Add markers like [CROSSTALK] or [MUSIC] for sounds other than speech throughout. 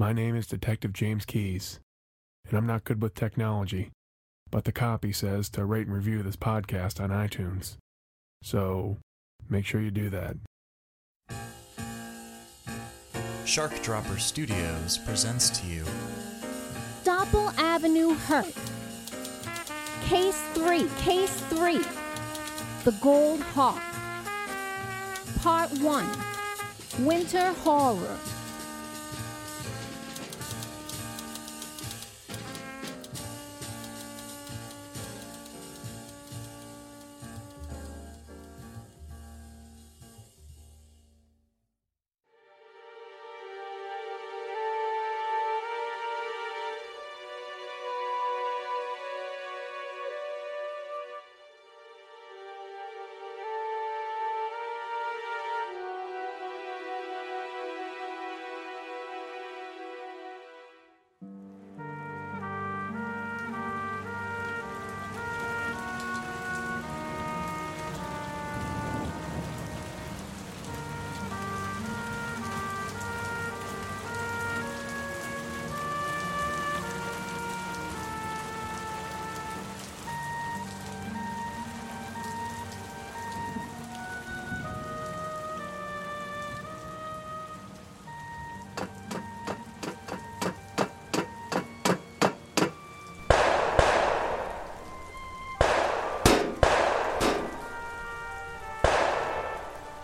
My name is Detective James Keyes, and I'm not good with technology, but the copy says to rate and review this podcast on iTunes. So make sure you do that. Shark Dropper Studios presents to you Doppel Avenue Hurt. Case 3, Case 3. The Gold Hawk. Part 1. Winter Horror.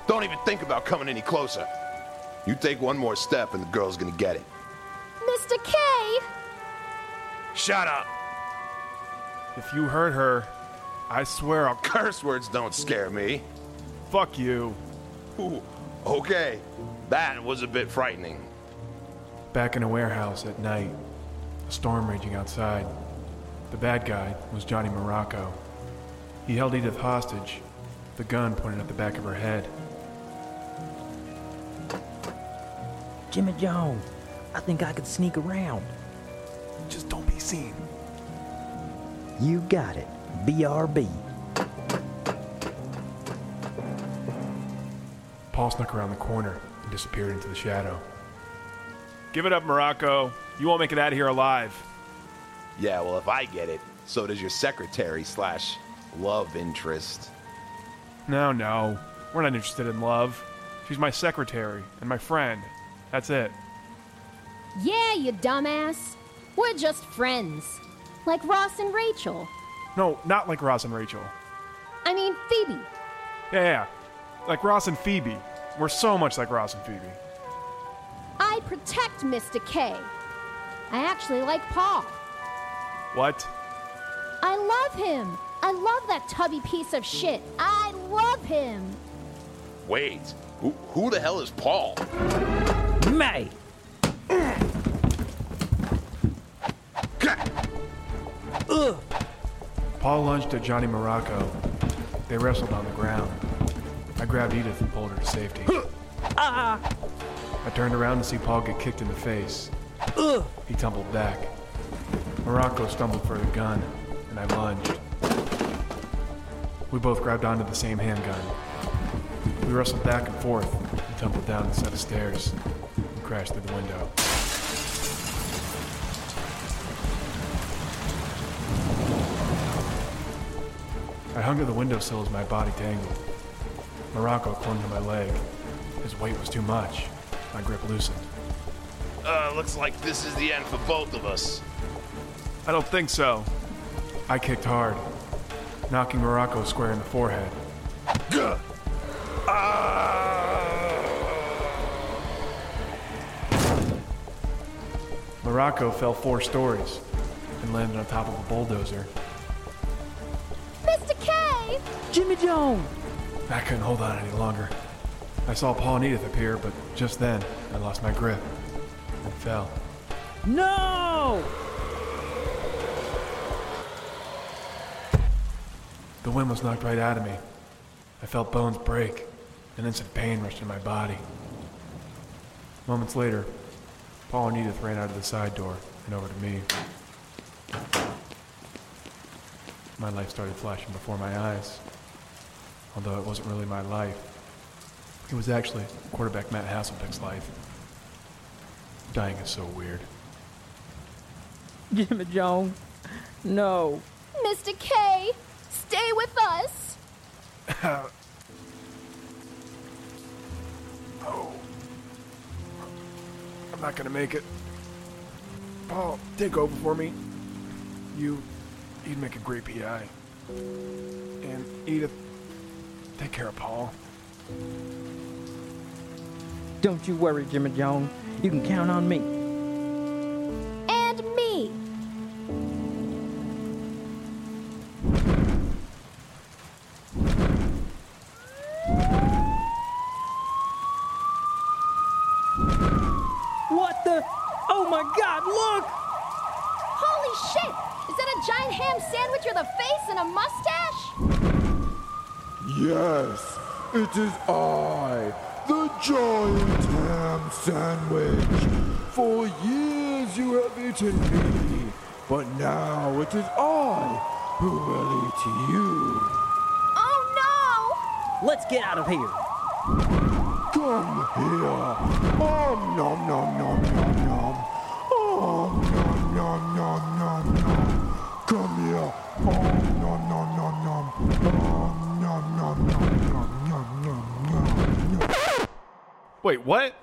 Don't even think about coming any closer. You take one more step and the girl's gonna get it. Mr. K! Shut up! If you hurt her, I swear I'll [LAUGHS] Curse words don't scare me. fuck you. Ooh, okay, that was a bit frightening. Back in a warehouse at night, a storm raging outside. The bad guy was Johnny Morocco. He held Edith hostage, the gun pointed at the back of her head. Jimmy Jones, I think I could sneak around. Just don't be seen. You got it. BRB. Paul snuck around the corner and disappeared into the shadow. Give it up, Morocco. You won't make it out of here alive. Yeah, well, if I get it, so does your secretary slash love interest. No, no. We're not interested in love. She's my secretary and my friend. That's it. Yeah, you dumbass. We're just friends. Like Ross and Rachel. No, not like Ross and Rachel. I mean, Phoebe. Yeah, yeah. Like Ross and Phoebe. We're so much like Ross and Phoebe. I protect Mr. K. I actually like Paul. What? I love him. I love that tubby piece of shit. I love him. Wait, who, who the hell is Paul? Ugh! Paul lunged at Johnny Morocco. They wrestled on the ground. I grabbed Edith and pulled her to safety. I turned around to see Paul get kicked in the face. He tumbled back. Morocco stumbled for the gun, and I lunged. We both grabbed onto the same handgun. We wrestled back and forth and tumbled down the set of stairs crashed through the window. I hung to the windowsill as my body tangled. Morocco clung to my leg. His weight was too much. My grip loosened. Uh, looks like this is the end for both of us. I don't think so. I kicked hard, knocking Morocco square in the forehead. Gah! Ah! Morocco fell four stories and landed on top of a bulldozer. Mr. K! Jimmy Jones! I couldn't hold on any longer. I saw Paul and Edith appear, but just then I lost my grip and fell. No! The wind was knocked right out of me. I felt bones break, and instant pain rushed in my body. Moments later, Paul and Edith ran out of the side door and over to me. My life started flashing before my eyes. Although it wasn't really my life, it was actually quarterback Matt Hasselbeck's life. Dying is so weird. Jimmy Jones, no. Mr. K, stay with us. [LAUGHS] not gonna make it. Paul, take over for me. You, you'd make a great PI. And Edith, take care of Paul. Don't you worry, Jimmy Jones. You can count on me. And me. What the? Oh my god, look! Holy shit! Is that a giant ham sandwich with a face and a mustache? Yes, it is I, the giant ham sandwich. For years you have eaten me, but now it is I who will eat you. Oh no! Let's get out of here. Come here. Om nom nom nom nom nom. Om nom nom nom nom nom. Come here. Om nom nom nom nom. Om nom nom nom nom nom nom nom. Wait, what?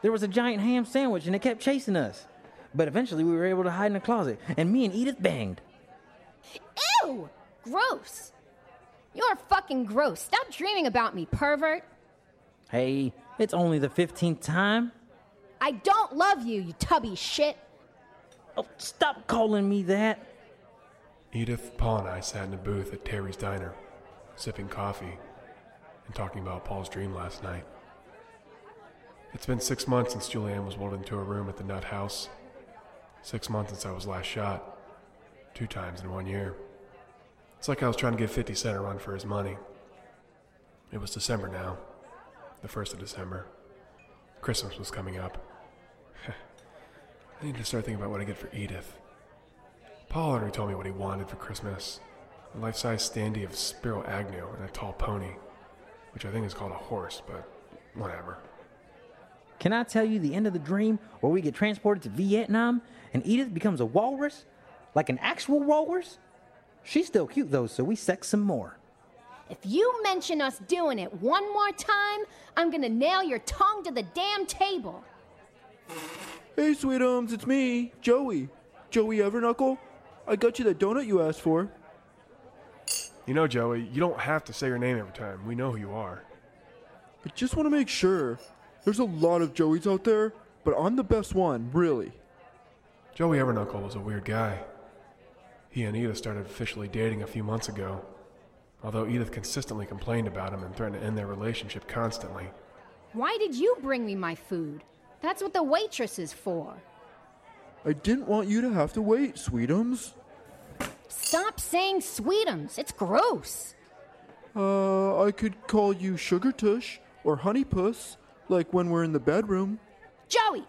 There was a giant ham sandwich and it kept chasing us. But eventually we were able to hide in a closet, and me and Edith banged. no! Ew! Gross. You're fucking gross. Stop dreaming about me, pervert. Hey, it's only the 15th time. I don't love you, you tubby shit. Oh, stop calling me that. Edith, Paul, and I sat in a booth at Terry's Diner, sipping coffee and talking about Paul's dream last night. It's been six months since Julianne was wheeled into a room at the Nut House. Six months since I was last shot. Two times in one year. It's like I was trying to give 50 Cent a run for his money. It was December now. The first of December. Christmas was coming up. I need to start thinking about what I get for Edith. Paul already told me what he wanted for Christmas a life size standee of Spiro Agnew and a tall pony, which I think is called a horse, but whatever. Can I tell you the end of the dream where we get transported to Vietnam and Edith becomes a walrus? Like an actual walrus? She's still cute though, so we sex some more. If you mention us doing it one more time, I'm gonna nail your tongue to the damn table. Hey, Sweetums, it's me, Joey. Joey Everknuckle. I got you that donut you asked for. You know, Joey, you don't have to say your name every time. We know who you are. I just want to make sure. There's a lot of Joeys out there, but I'm the best one, really. Joey Everknuckle was a weird guy. He and Edith started officially dating a few months ago, although Edith consistently complained about him and threatened to end their relationship constantly. Why did you bring me my food? That's what the waitress is for. I didn't want you to have to wait, Sweetums. Stop saying sweetums. It's gross. Uh, I could call you Sugar Tush or Honey Puss, like when we're in the bedroom. Joey,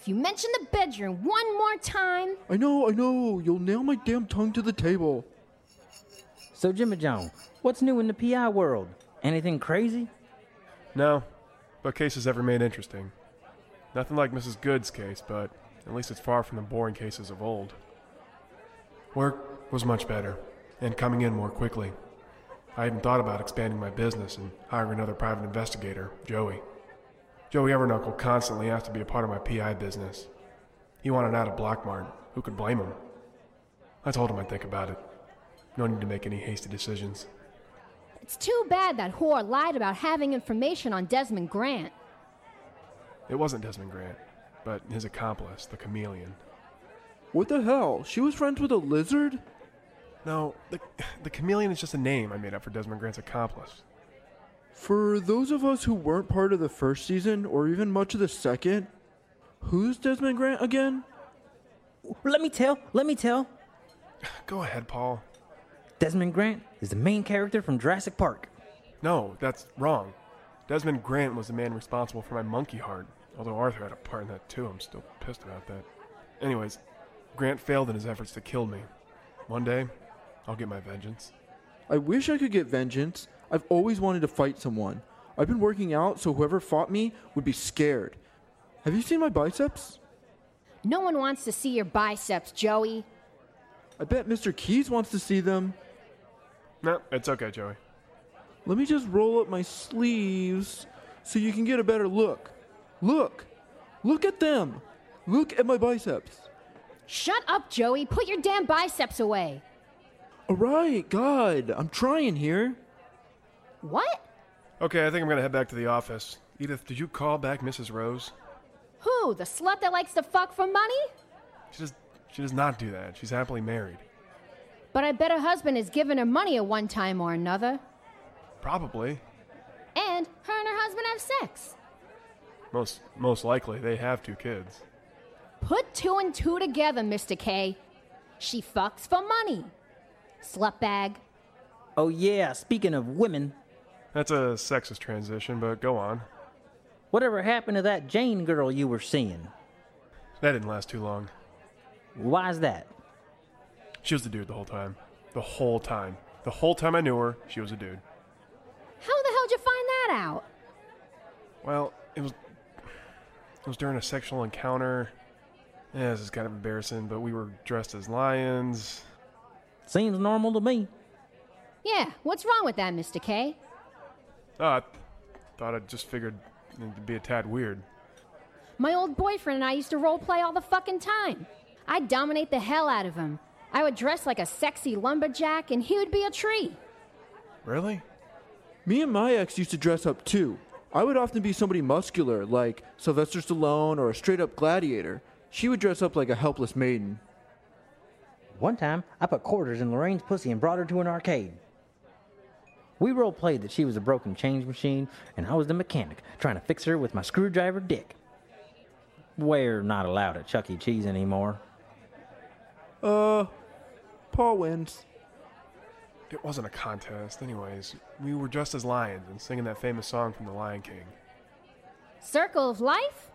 if you mention the bedroom one more time, I know, I know. You'll nail my damn tongue to the table. So, Jimmy Jones, what's new in the PI world? Anything crazy? No, but cases ever made interesting. Nothing like Mrs. Goode's case, but at least it's far from the boring cases of old. Work was much better, and coming in more quickly. I even thought about expanding my business and hiring another private investigator, Joey. Joey Everknuckle constantly asked to be a part of my PI business. He wanted out of Blackmart. Who could blame him? I told him I'd think about it. No need to make any hasty decisions. it's too bad that whore lied about having information on Desmond Grant. It wasn't Desmond Grant, but his accomplice, the chameleon. What the hell? She was friends with a lizard? No, the, the chameleon is just a name I made up for Desmond Grant's accomplice. For those of us who weren't part of the first season or even much of the second, who's Desmond Grant again? Let me tell, let me tell. [SIGHS] Go ahead, Paul. Desmond Grant is the main character from Jurassic Park. No, that's wrong. Desmond Grant was the man responsible for my monkey heart. Although Arthur had a part in that too, I'm still pissed about that. Anyways, Grant failed in his efforts to kill me. One day, I'll get my vengeance. I wish I could get vengeance. I've always wanted to fight someone. I've been working out so whoever fought me would be scared. Have you seen my biceps? No one wants to see your biceps, Joey. I bet Mr. Keyes wants to see them. No, it's okay, Joey. Let me just roll up my sleeves so you can get a better look. Look! Look at them! Look at my biceps. Shut up, Joey. Put your damn biceps away. Alright, God, I'm trying here. What? Okay, I think I'm gonna head back to the office. Edith, did you call back Mrs. Rose? Who? The slut that likes to fuck for money? She does. She does not do that. She's happily married. But I bet her husband has given her money at one time or another. Probably. And her and her husband have sex. Most most likely, they have two kids. Put two and two together, Mr. K. She fucks for money. Slut bag. Oh, yeah, speaking of women, That's a sexist transition, but go on. whatever happened to that Jane girl you were seeing? That didn't last too long. Why's that? She was a dude the whole time. The whole time. The whole time I knew her, she was a dude. How the hell'd you find that out? Well, it was it was during a sexual encounter. Yeah, this is kind of embarrassing, but we were dressed as lions. Seems normal to me. Yeah, what's wrong with that, Mr. K? Oh, I thought I just figured it'd be a tad weird. My old boyfriend and I used to role play all the fucking time. I'd dominate the hell out of him. I would dress like a sexy lumberjack and he would be a tree. Really? Me and my ex used to dress up too. I would often be somebody muscular, like Sylvester Stallone or a straight up gladiator. She would dress up like a helpless maiden. One time, I put quarters in Lorraine's pussy and brought her to an arcade. We role played that she was a broken change machine, and I was the mechanic trying to fix her with my screwdriver dick. We're not allowed at Chuck E. Cheese anymore. Uh, Paul wins. It wasn't a contest, anyways. We were dressed as lions and singing that famous song from The Lion King. Circle of life?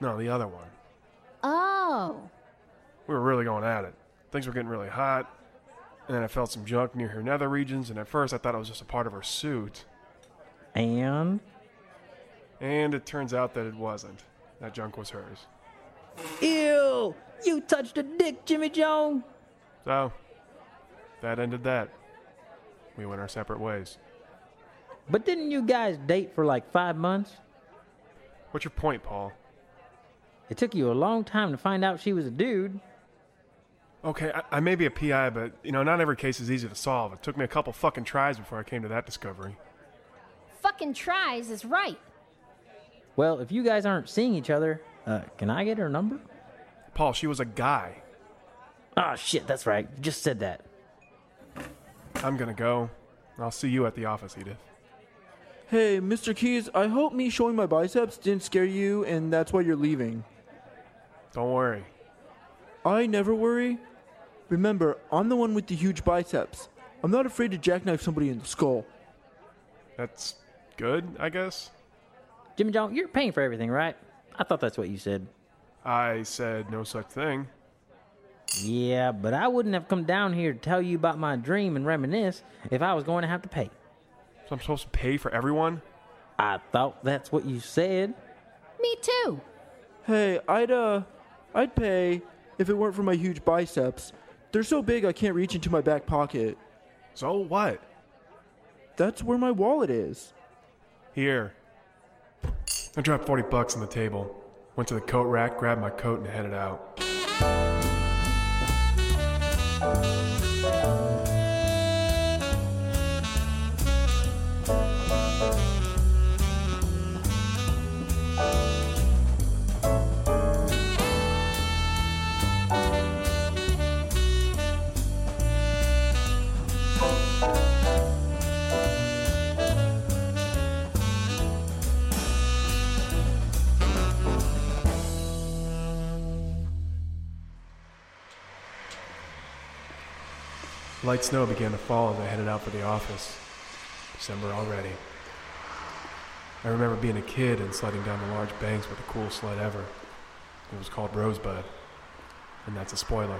No, the other one. Oh. We were really going at it. Things were getting really hot, and then I felt some junk near her nether regions, and at first I thought it was just a part of her suit. And And it turns out that it wasn't. That junk was hers. ew, you touched a dick, Jimmy Jones. So, that ended that. We went our separate ways. But didn't you guys date for like five months? What's your point, Paul? It took you a long time to find out she was a dude. Okay, I, I may be a PI, but, you know, not every case is easy to solve. It took me a couple fucking tries before I came to that discovery. Fucking tries is right. Well, if you guys aren't seeing each other, uh, can I get her number? Paul, she was a guy. Ah, shit, that's right. You just said that. I'm gonna go. I'll see you at the office, Edith. Hey, Mr. Keyes, I hope me showing my biceps didn't scare you and that's why you're leaving. Don't worry. I never worry. Remember, I'm the one with the huge biceps. I'm not afraid to jackknife somebody in the skull. That's good, I guess. Jimmy John, you're paying for everything, right? I thought that's what you said. I said no such thing. Yeah, but I wouldn't have come down here to tell you about my dream and reminisce if I was going to have to pay. So I'm supposed to pay for everyone? I thought that's what you said. Me too. Hey, I'd uh I'd pay if it weren't for my huge biceps. They're so big I can't reach into my back pocket. So what? That's where my wallet is. Here. I dropped 40 bucks on the table. Went to the coat rack, grabbed my coat, and headed out. Light snow began to fall as I headed out for the office. December already. I remember being a kid and sledding down the large banks with the coolest sled ever. It was called Rosebud. And that's a spoiler.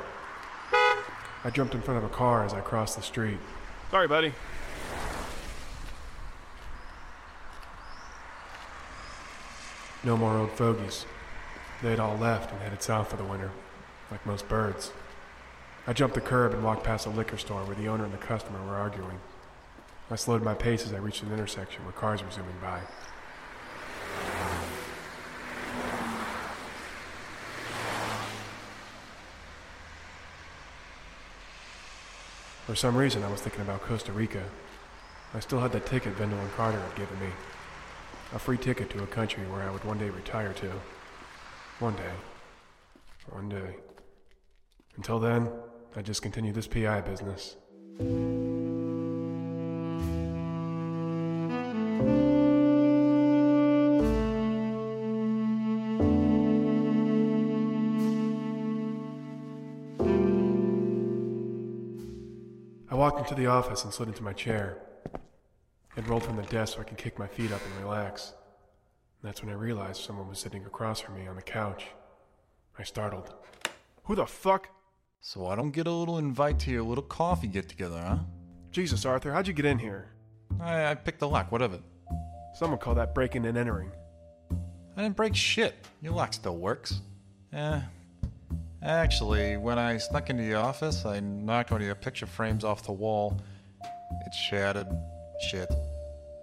I jumped in front of a car as I crossed the street. Sorry, buddy. No more old fogies. They'd all left and headed south for the winter, like most birds. I jumped the curb and walked past a liquor store where the owner and the customer were arguing. I slowed my pace as I reached an intersection where cars were zooming by. For some reason, I was thinking about Costa Rica. I still had that ticket Vendel and Carter had given me. A free ticket to a country where I would one day retire to. One day. One day. Until then, I just continue this PI business. I walked into the office and slid into my chair. It rolled from the desk so I could kick my feet up and relax. That's when I realized someone was sitting across from me on the couch. I startled. Who the fuck? So I don't get a little invite to your little coffee get together, huh? Jesus, Arthur, how'd you get in here? I, I picked the lock, what of it? Someone call that breaking and entering. I didn't break shit. Your lock still works. Eh. Actually, when I snuck into your office, I knocked one of your picture frames off the wall. It shattered. Shit.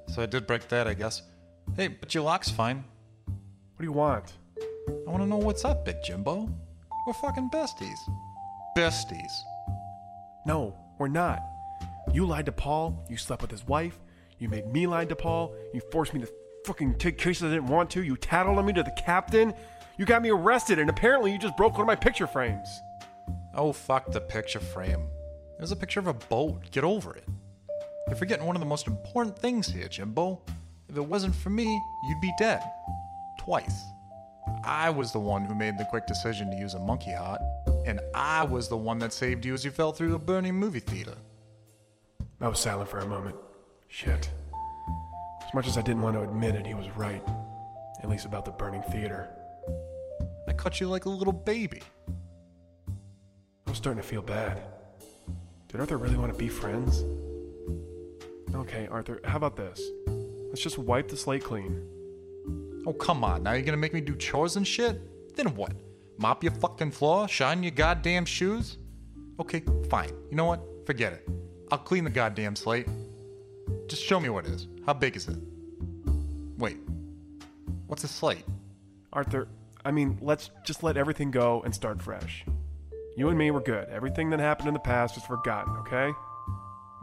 So I did break that, I guess. Hey, but your lock's fine. What do you want? I want to know what's up, Big Jimbo. We're fucking besties. Besties. No, we're not. You lied to Paul, you slept with his wife, you made me lie to Paul, you forced me to fucking take cases I didn't want to, you tattled on me to the captain, you got me arrested, and apparently you just broke one of my picture frames. Oh, fuck the picture frame. There's a picture of a boat. Get over it. You're forgetting one of the most important things here, Jimbo. If it wasn't for me, you'd be dead. Twice. I was the one who made the quick decision to use a monkey heart, and I was the one that saved you as you fell through a burning movie theater. I was silent for a moment. Shit. As much as I didn't want to admit it, he was right. At least about the burning theater. I cut you like a little baby. I was starting to feel bad. Did Arthur really want to be friends? Okay, Arthur, how about this? Let's just wipe the slate clean. Oh, come on. Now you're gonna make me do chores and shit? Then what? Mop your fucking floor? Shine your goddamn shoes? Okay, fine. You know what? Forget it. I'll clean the goddamn slate. Just show me what it is. How big is it? Wait. What's a slate? Arthur, I mean, let's just let everything go and start fresh. You and me were good. Everything that happened in the past is forgotten, okay?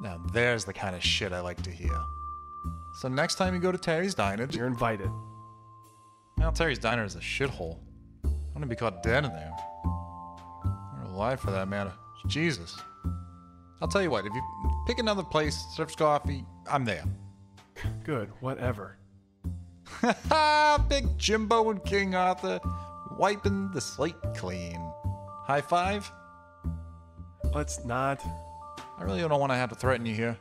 Now there's the kind of shit I like to hear. So next time you go to Terry's Diner, You're invited. now Terry's Diner is a shithole. I'm gonna be caught dead in there. Or alive for that matter. Jesus. I'll tell you what, if you pick another place, serves coffee, I'm there. Good, whatever. Ha! [LAUGHS] Big Jimbo and King Arthur wiping the slate clean. High five? Let's not. I really don't want to have to threaten you here.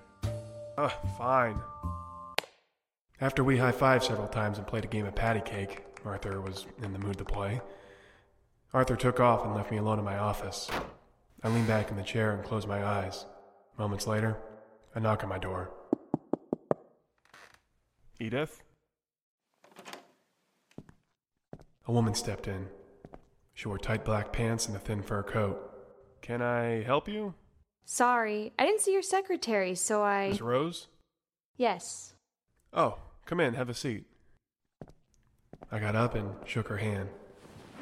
Ugh, fine. After we high fived several times and played a game of patty cake, Arthur was in the mood to play. Arthur took off and left me alone in my office. I leaned back in the chair and closed my eyes. Moments later, a knock on my door. Edith? A woman stepped in. She wore tight black pants and a thin fur coat. Can I help you? Sorry, I didn't see your secretary, so I. Miss Rose? Yes. Oh, come in, have a seat. I got up and shook her hand.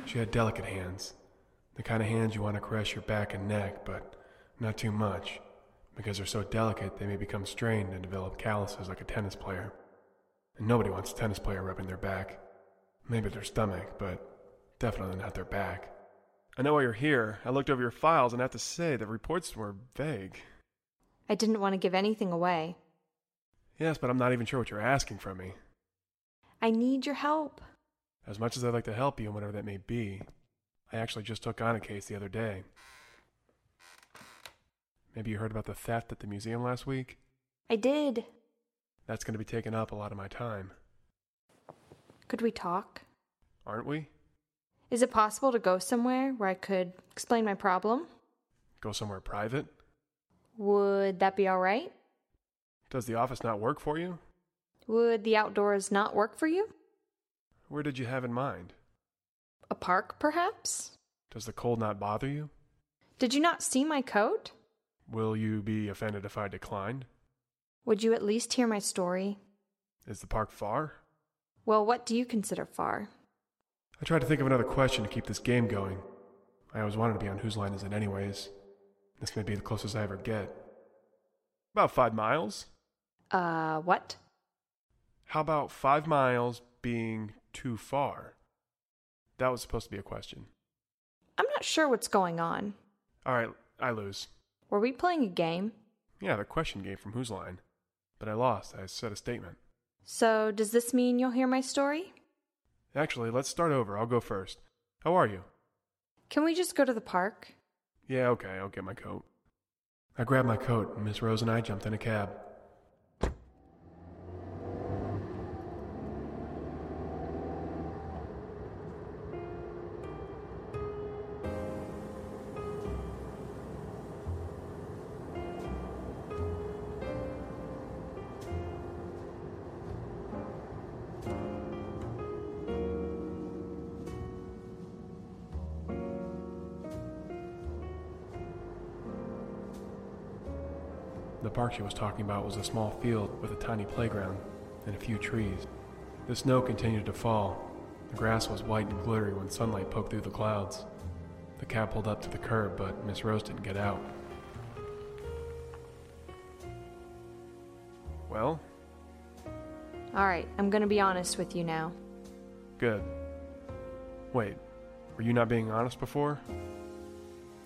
She had delicate hands. The kind of hands you want to caress your back and neck, but not too much. Because they're so delicate, they may become strained and develop calluses like a tennis player. And nobody wants a tennis player rubbing their back. Maybe their stomach, but definitely not their back. I know why you're here. I looked over your files and I have to say the reports were vague. I didn't want to give anything away. Yes, but I'm not even sure what you're asking from me. I need your help. As much as I'd like to help you, in whatever that may be, I actually just took on a case the other day. Maybe you heard about the theft at the museum last week? I did. That's going to be taking up a lot of my time, Could we talk? aren't we? Is it possible to go somewhere where I could explain my problem? Go somewhere private? Would that be alright? Does the office not work for you? Would the outdoors not work for you? Where did you have in mind? A park, perhaps? Does the cold not bother you? Did you not see my coat? Will you be offended if I declined? Would you at least hear my story? Is the park far? Well, what do you consider far? I tried to think of another question to keep this game going. I always wanted to be on Whose Line Is It Anyways. This may be the closest I ever get. About five miles? Uh, what? How about five miles being too far? That was supposed to be a question. I'm not sure what's going on. All right, I lose. Were we playing a game? Yeah, the question game from Whose Line. But I lost. I said a statement. So, does this mean you'll hear my story? Actually, let's start over. I'll go first. How are you? Can we just go to the park? Yeah, okay, I'll get my coat. I grabbed my coat, and Miss Rose and I jumped in a cab. Park she was talking about was a small field with a tiny playground and a few trees. The snow continued to fall. The grass was white and glittery when sunlight poked through the clouds. The cab pulled up to the curb, but Miss Rose didn't get out. Well, Alright, I'm gonna be honest with you now. good. Wait, were you not being honest before?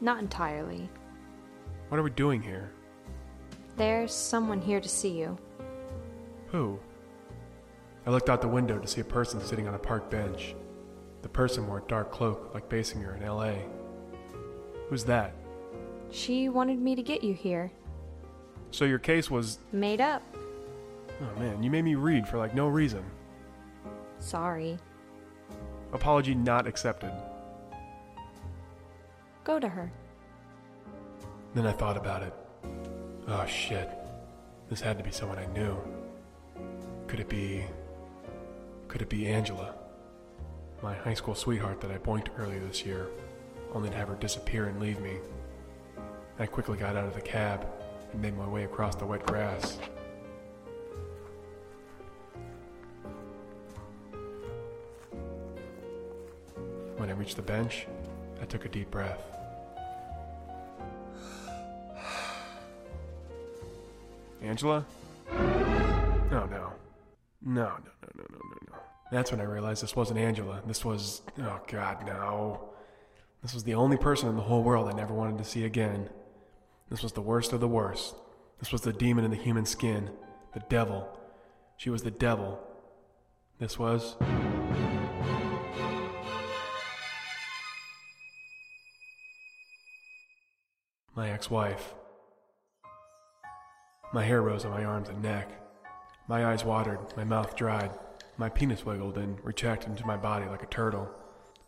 Not entirely. What are we doing here? There's someone here to see you. Who? I looked out the window to see a person sitting on a park bench. The person wore a dark cloak like Basinger in LA. Who's that? She wanted me to get you here. So your case was. Made up. Oh man, you made me read for like no reason. Sorry. Apology not accepted. Go to her. Then I thought about it. Oh shit. This had to be someone I knew. Could it be. Could it be Angela? My high school sweetheart that I boinked earlier this year, only to have her disappear and leave me. I quickly got out of the cab and made my way across the wet grass. When I reached the bench, I took a deep breath. Angela? Oh no. No, no, no, no, no, no, no. That's when I realized this wasn't Angela. This was. Oh god, no. This was the only person in the whole world I never wanted to see again. This was the worst of the worst. This was the demon in the human skin. The devil. She was the devil. This was. My ex wife. My hair rose on my arms and neck. My eyes watered, my mouth dried. My penis wiggled and retracted into my body like a turtle.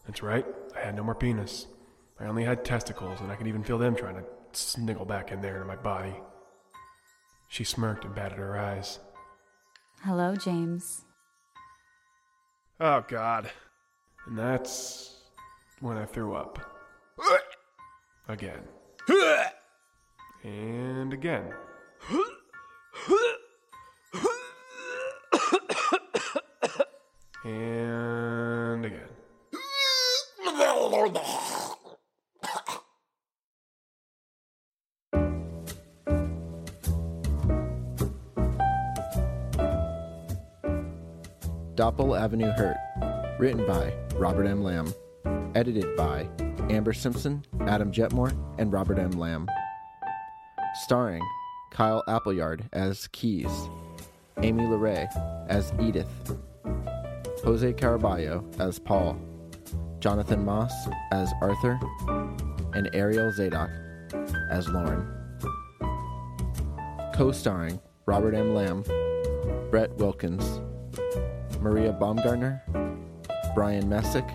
That's right, I had no more penis. I only had testicles, and I could even feel them trying to sniggle back in there into my body. She smirked and batted her eyes. Hello, James. Oh, God. And that's when I threw up. Again. And again. And again. Doppel Avenue Hurt. Written by Robert M. Lamb. Edited by Amber Simpson, Adam Jetmore, and Robert M. Lamb. Starring Kyle Appleyard as Keyes, Amy LeRae as Edith, Jose Caraballo as Paul, Jonathan Moss as Arthur, and Ariel Zadok as Lauren. Co starring Robert M. Lamb, Brett Wilkins, Maria Baumgartner, Brian Messick,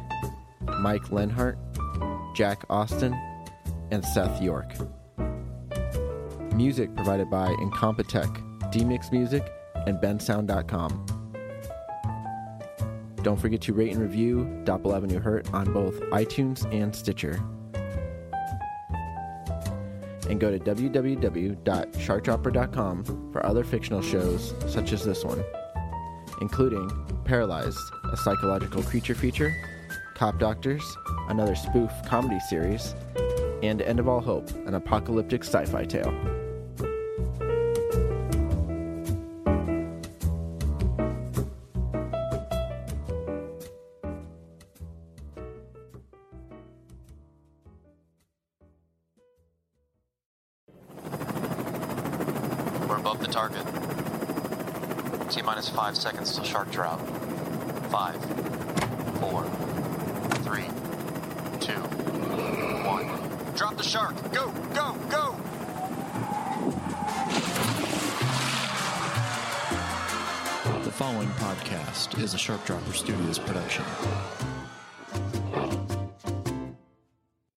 Mike Lenhart, Jack Austin, and Seth York. Music provided by Incompetech, DMix Music, and bensound.com. Don't forget to rate and review Doppel Avenue Hurt on both iTunes and Stitcher. And go to www.sharkdropper.com for other fictional shows such as this one, including Paralyzed, a psychological creature feature, Cop Doctors, another spoof comedy series, and End of All Hope, an apocalyptic sci fi tale. Seconds till shark drop. Five, four, three, two, one. Drop the shark! Go, go, go! The following podcast is a Shark Dropper Studios production.